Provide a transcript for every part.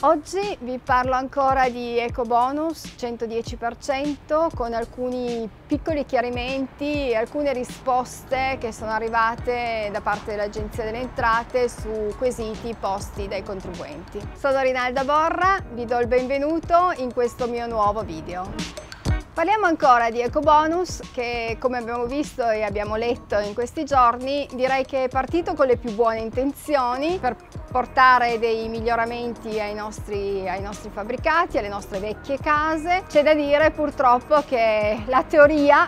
Oggi vi parlo ancora di Eco Bonus 110% con alcuni piccoli chiarimenti e alcune risposte che sono arrivate da parte dell'Agenzia delle Entrate su quesiti posti dai contribuenti. Sono Rinalda Borra, vi do il benvenuto in questo mio nuovo video. Parliamo ancora di ecobonus che come abbiamo visto e abbiamo letto in questi giorni direi che è partito con le più buone intenzioni per portare dei miglioramenti ai nostri, ai nostri fabbricati, alle nostre vecchie case. C'è da dire purtroppo che la teoria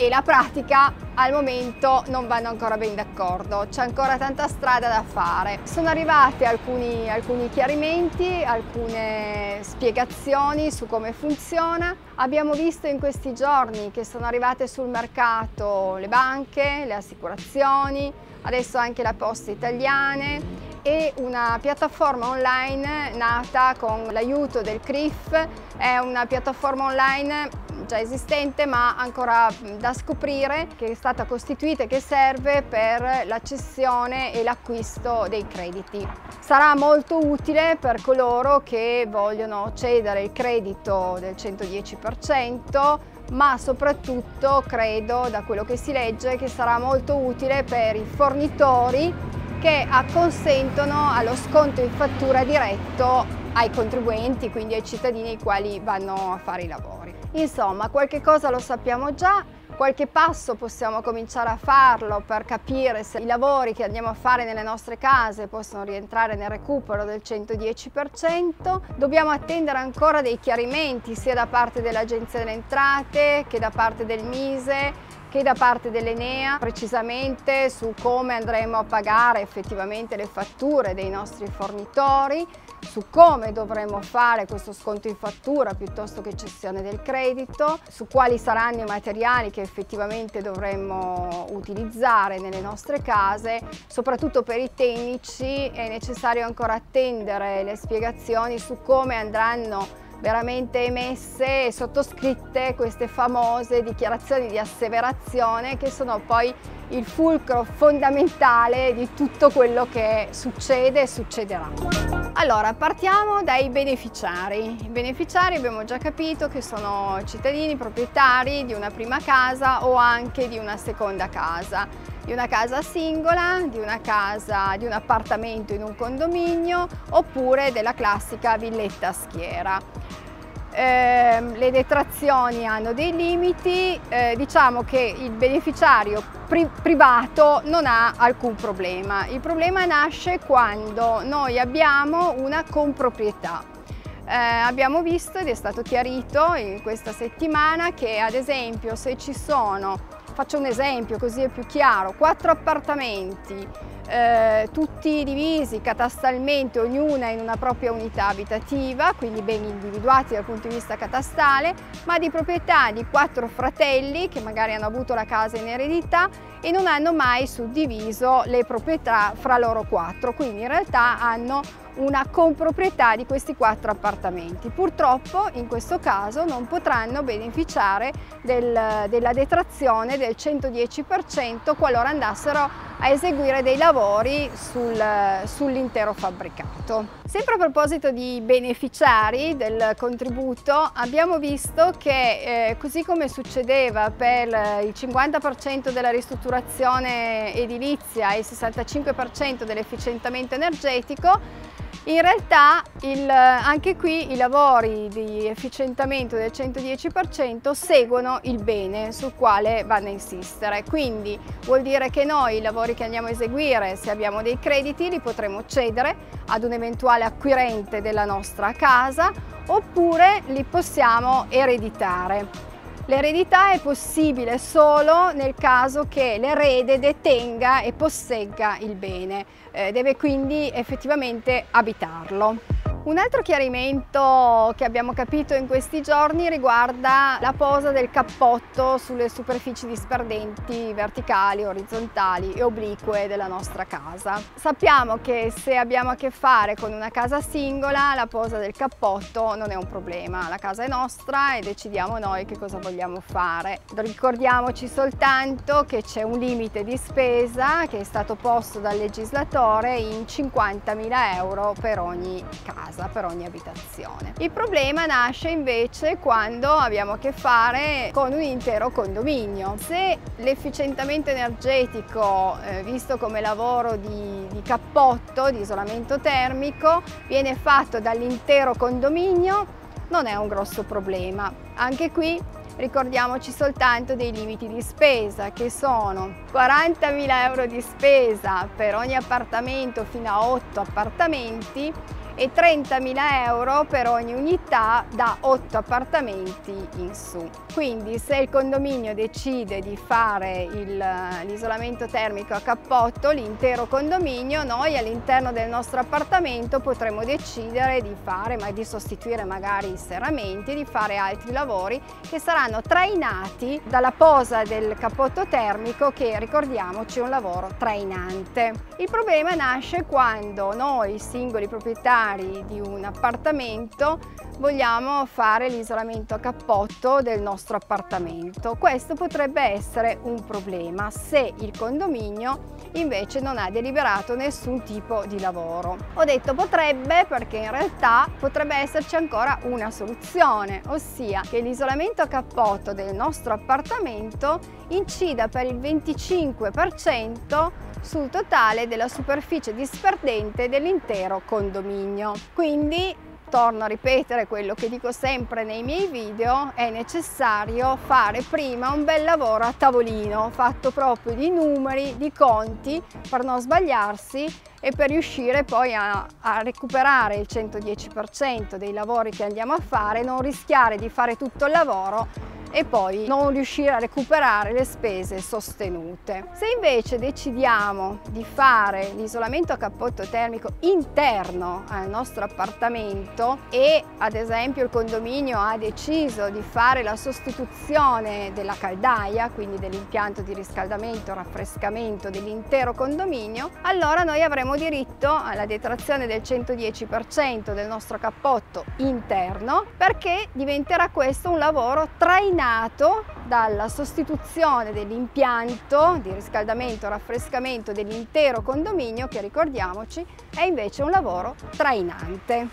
e la pratica al momento non vanno ancora ben d'accordo, c'è ancora tanta strada da fare. Sono arrivati alcuni, alcuni chiarimenti, alcune spiegazioni su come funziona. Abbiamo visto in questi giorni che sono arrivate sul mercato le banche, le assicurazioni, adesso anche la Posta Italiane e una piattaforma online nata con l'aiuto del CRIF, è una piattaforma online già esistente ma ancora da scoprire che è stata costituita e che serve per la cessione e l'acquisto dei crediti. Sarà molto utile per coloro che vogliono cedere il credito del 110% ma soprattutto credo da quello che si legge che sarà molto utile per i fornitori che acconsentono allo sconto in fattura diretto ai contribuenti, quindi ai cittadini ai quali vanno a fare i lavori. Insomma, qualche cosa lo sappiamo già, qualche passo possiamo cominciare a farlo per capire se i lavori che andiamo a fare nelle nostre case possono rientrare nel recupero del 110%. Dobbiamo attendere ancora dei chiarimenti sia da parte dell'Agenzia delle Entrate che da parte del Mise che da parte dell'Enea precisamente su come andremo a pagare effettivamente le fatture dei nostri fornitori, su come dovremo fare questo sconto in fattura piuttosto che cessione del credito, su quali saranno i materiali che effettivamente dovremmo utilizzare nelle nostre case, soprattutto per i tecnici è necessario ancora attendere le spiegazioni su come andranno veramente emesse e sottoscritte queste famose dichiarazioni di asseverazione che sono poi il fulcro fondamentale di tutto quello che succede e succederà. Allora, partiamo dai beneficiari. I beneficiari abbiamo già capito che sono cittadini proprietari di una prima casa o anche di una seconda casa di una casa singola, di una casa, di un appartamento in un condominio oppure della classica villetta a schiera. Eh, le detrazioni hanno dei limiti, eh, diciamo che il beneficiario pri privato non ha alcun problema. Il problema nasce quando noi abbiamo una comproprietà. Eh, abbiamo visto ed è stato chiarito in questa settimana che ad esempio se ci sono Faccio un esempio così è più chiaro, quattro appartamenti, eh, tutti divisi catastalmente, ognuna in una propria unità abitativa, quindi ben individuati dal punto di vista catastale, ma di proprietà di quattro fratelli che magari hanno avuto la casa in eredità e non hanno mai suddiviso le proprietà fra loro quattro, quindi in realtà hanno una comproprietà di questi quattro appartamenti. Purtroppo in questo caso non potranno beneficiare del, della detrazione del 110% qualora andassero a eseguire dei lavori sul, sull'intero fabbricato. Sempre a proposito di beneficiari del contributo abbiamo visto che eh, così come succedeva per il 50% della ristrutturazione edilizia e il 65% dell'efficientamento energetico in realtà il, anche qui i lavori di efficientamento del 110% seguono il bene sul quale vanno a insistere, quindi vuol dire che noi i lavori che andiamo a eseguire, se abbiamo dei crediti, li potremo cedere ad un eventuale acquirente della nostra casa oppure li possiamo ereditare. L'eredità è possibile solo nel caso che l'erede detenga e possegga il bene, eh, deve quindi effettivamente abitarlo. Un altro chiarimento che abbiamo capito in questi giorni riguarda la posa del cappotto sulle superfici disperdenti verticali, orizzontali e oblique della nostra casa. Sappiamo che se abbiamo a che fare con una casa singola la posa del cappotto non è un problema, la casa è nostra e decidiamo noi che cosa vogliamo fare. Ricordiamoci soltanto che c'è un limite di spesa che è stato posto dal legislatore in 50.000 euro per ogni casa casa per ogni abitazione. Il problema nasce invece quando abbiamo a che fare con un intero condominio. Se l'efficientamento energetico, eh, visto come lavoro di, di cappotto, di isolamento termico, viene fatto dall'intero condominio, non è un grosso problema. Anche qui ricordiamoci soltanto dei limiti di spesa che sono 40.000 euro di spesa per ogni appartamento fino a 8 appartamenti e 30.000 euro per ogni unità da 8 appartamenti in su. Quindi se il condominio decide di fare l'isolamento termico a cappotto, l'intero condominio, noi all'interno del nostro appartamento potremo decidere di fare, ma di sostituire magari i serramenti, di fare altri lavori che saranno trainati dalla posa del cappotto termico che ricordiamoci è un lavoro trainante. Il problema nasce quando noi singoli proprietari proprietari di un appartamento vogliamo fare l'isolamento a cappotto del nostro appartamento. Questo potrebbe essere un problema se il condominio invece non ha deliberato nessun tipo di lavoro. Ho detto potrebbe perché in realtà potrebbe esserci ancora una soluzione, ossia che l'isolamento a cappotto del nostro appartamento incida per il 25% sul totale della superficie disperdente dell'intero condominio. Quindi torno a ripetere quello che dico sempre nei miei video, è necessario fare prima un bel lavoro a tavolino, fatto proprio di numeri, di conti, per non sbagliarsi e per riuscire poi a, a recuperare il 110% dei lavori che andiamo a fare, non rischiare di fare tutto il lavoro e poi non riuscire a recuperare le spese sostenute. Se invece decidiamo di fare l'isolamento a cappotto termico interno al nostro appartamento e ad esempio il condominio ha deciso di fare la sostituzione della caldaia, quindi dell'impianto di riscaldamento raffrescamento dell'intero condominio, allora noi avremo diritto alla detrazione del 110% del nostro cappotto interno perché diventerà questo un lavoro trainato nato dalla sostituzione dell'impianto di riscaldamento e raffrescamento dell'intero condominio che ricordiamoci è invece un lavoro trainante.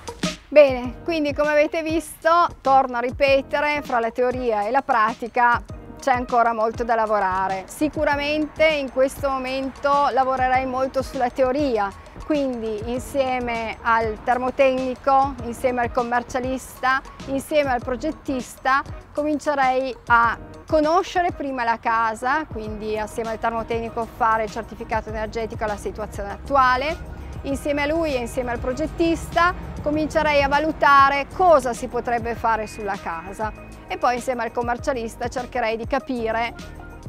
Bene, quindi come avete visto, torno a ripetere, fra la teoria e la pratica c'è ancora molto da lavorare. Sicuramente in questo momento lavorerei molto sulla teoria, quindi insieme al termotecnico, insieme al commercialista, insieme al progettista comincerei a conoscere prima la casa, quindi assieme al termotecnico fare il certificato energetico alla situazione attuale, insieme a lui e insieme al progettista comincerei a valutare cosa si potrebbe fare sulla casa e poi insieme al commercialista cercherei di capire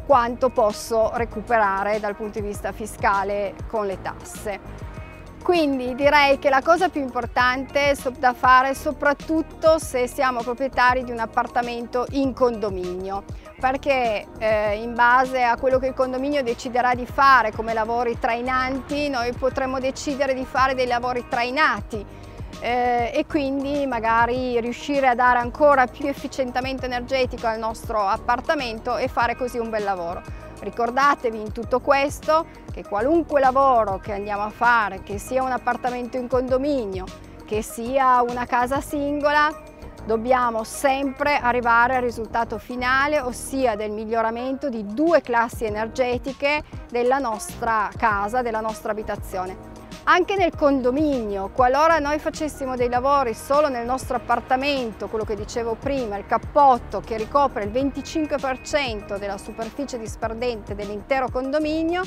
quanto posso recuperare dal punto di vista fiscale con le tasse. Quindi direi che la cosa più importante da fare soprattutto se siamo proprietari di un appartamento in condominio perché eh, in base a quello che il condominio deciderà di fare come lavori trainanti noi potremo decidere di fare dei lavori trainati eh, e quindi magari riuscire a dare ancora più efficientamento energetico al nostro appartamento e fare così un bel lavoro. Ricordatevi in tutto questo che qualunque lavoro che andiamo a fare, che sia un appartamento in condominio, che sia una casa singola, dobbiamo sempre arrivare al risultato finale, ossia del miglioramento di due classi energetiche della nostra casa, della nostra abitazione. Anche nel condominio, qualora noi facessimo dei lavori solo nel nostro appartamento, quello che dicevo prima, il cappotto che ricopre il 25% della superficie disperdente dell'intero condominio,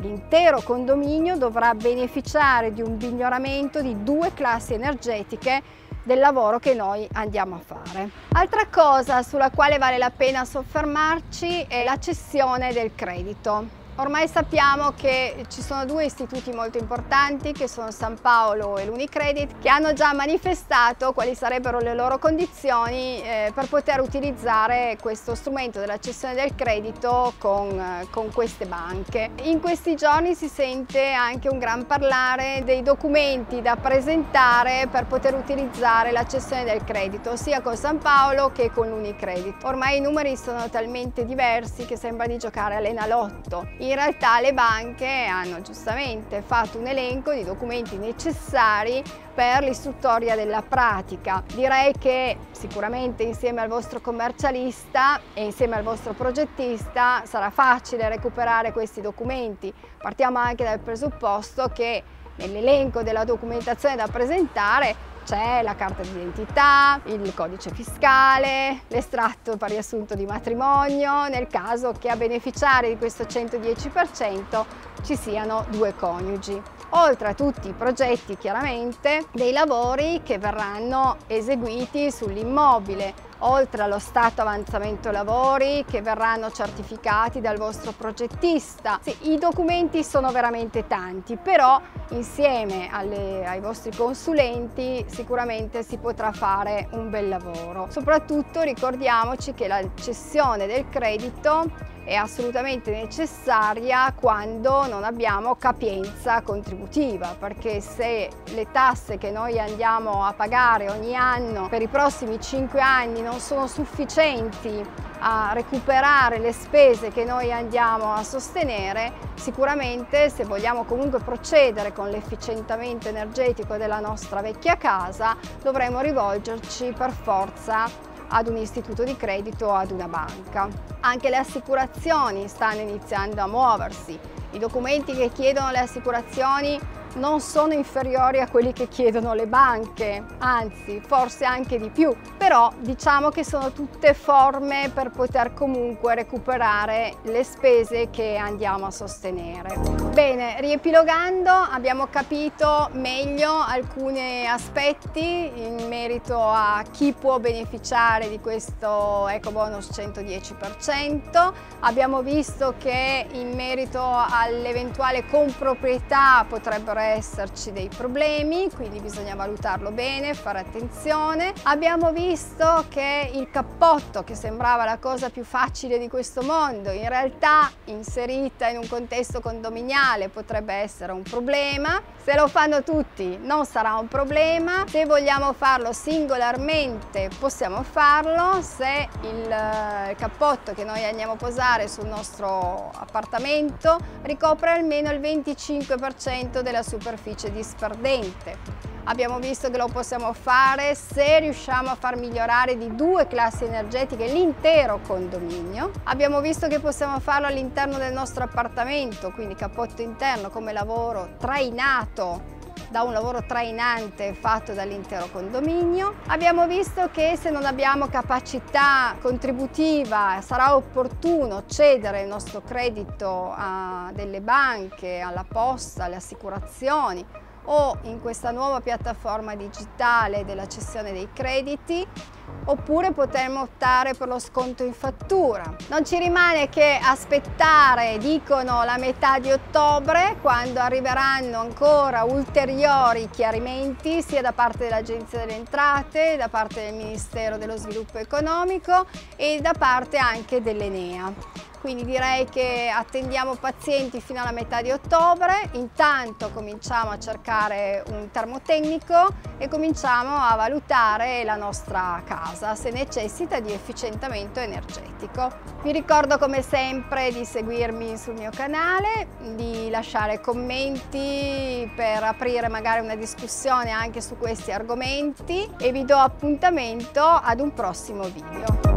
l'intero condominio dovrà beneficiare di un miglioramento di due classi energetiche del lavoro che noi andiamo a fare. Altra cosa sulla quale vale la pena soffermarci è la cessione del credito. Ormai sappiamo che ci sono due istituti molto importanti che sono San Paolo e l'Unicredit che hanno già manifestato quali sarebbero le loro condizioni eh, per poter utilizzare questo strumento della cessione del credito con, eh, con queste banche. In questi giorni si sente anche un gran parlare dei documenti da presentare per poter utilizzare la cessione del credito sia con San Paolo che con l'Unicredit. Ormai i numeri sono talmente diversi che sembra di giocare all'Enalotto. In realtà le banche hanno giustamente fatto un elenco di documenti necessari per l'istruttoria della pratica. Direi che sicuramente insieme al vostro commercialista e insieme al vostro progettista sarà facile recuperare questi documenti. Partiamo anche dal presupposto che nell'elenco della documentazione da presentare c'è la carta d'identità, il codice fiscale, l'estratto riassunto di matrimonio, nel caso che a beneficiare di questo 110% ci siano due coniugi. Oltre a tutti i progetti chiaramente dei lavori che verranno eseguiti sull'immobile, oltre allo stato avanzamento lavori che verranno certificati dal vostro progettista. Sì, I documenti sono veramente tanti, però insieme alle, ai vostri consulenti sicuramente si potrà fare un bel lavoro. Soprattutto ricordiamoci che la cessione del credito è assolutamente necessaria quando non abbiamo capienza contributiva perché se le tasse che noi andiamo a pagare ogni anno per i prossimi 5 anni non sono sufficienti a recuperare le spese che noi andiamo a sostenere, sicuramente se vogliamo comunque procedere con l'efficientamento energetico della nostra vecchia casa dovremo rivolgerci per forza ad un istituto di credito o ad una banca. Anche le assicurazioni stanno iniziando a muoversi. I documenti che chiedono le assicurazioni non sono inferiori a quelli che chiedono le banche, anzi forse anche di più, però diciamo che sono tutte forme per poter comunque recuperare le spese che andiamo a sostenere. Bene, riepilogando abbiamo capito meglio alcuni aspetti in merito a chi può beneficiare di questo eco bonus 110%, abbiamo visto che in merito all'eventuale comproprietà potrebbero esserci dei problemi, quindi bisogna valutarlo bene, fare attenzione. Abbiamo visto che il cappotto, che sembrava la cosa più facile di questo mondo, in realtà inserita in un contesto condominiale potrebbe essere un problema. Se lo fanno tutti non sarà un problema, se vogliamo farlo singolarmente possiamo farlo, se il eh, cappotto che noi andiamo a posare sul nostro appartamento ricopre almeno il 25% della superficie disperdente. Abbiamo visto che lo possiamo fare se riusciamo a far migliorare di due classi energetiche l'intero condominio. Abbiamo visto che possiamo farlo all'interno del nostro appartamento, quindi cappotto interno come lavoro trainato da un lavoro trainante fatto dall'intero condominio. Abbiamo visto che se non abbiamo capacità contributiva sarà opportuno cedere il nostro credito a delle banche, alla posta, alle assicurazioni o in questa nuova piattaforma digitale della cessione dei crediti oppure potremmo optare per lo sconto in fattura. Non ci rimane che aspettare, dicono, la metà di ottobre quando arriveranno ancora ulteriori chiarimenti sia da parte dell'Agenzia delle Entrate, da parte del Ministero dello Sviluppo Economico e da parte anche dell'Enea quindi direi che attendiamo pazienti fino alla metà di ottobre, intanto cominciamo a cercare un termotecnico e cominciamo a valutare la nostra casa se necessita di efficientamento energetico. Vi ricordo come sempre di seguirmi sul mio canale, di lasciare commenti per aprire magari una discussione anche su questi argomenti e vi do appuntamento ad un prossimo video.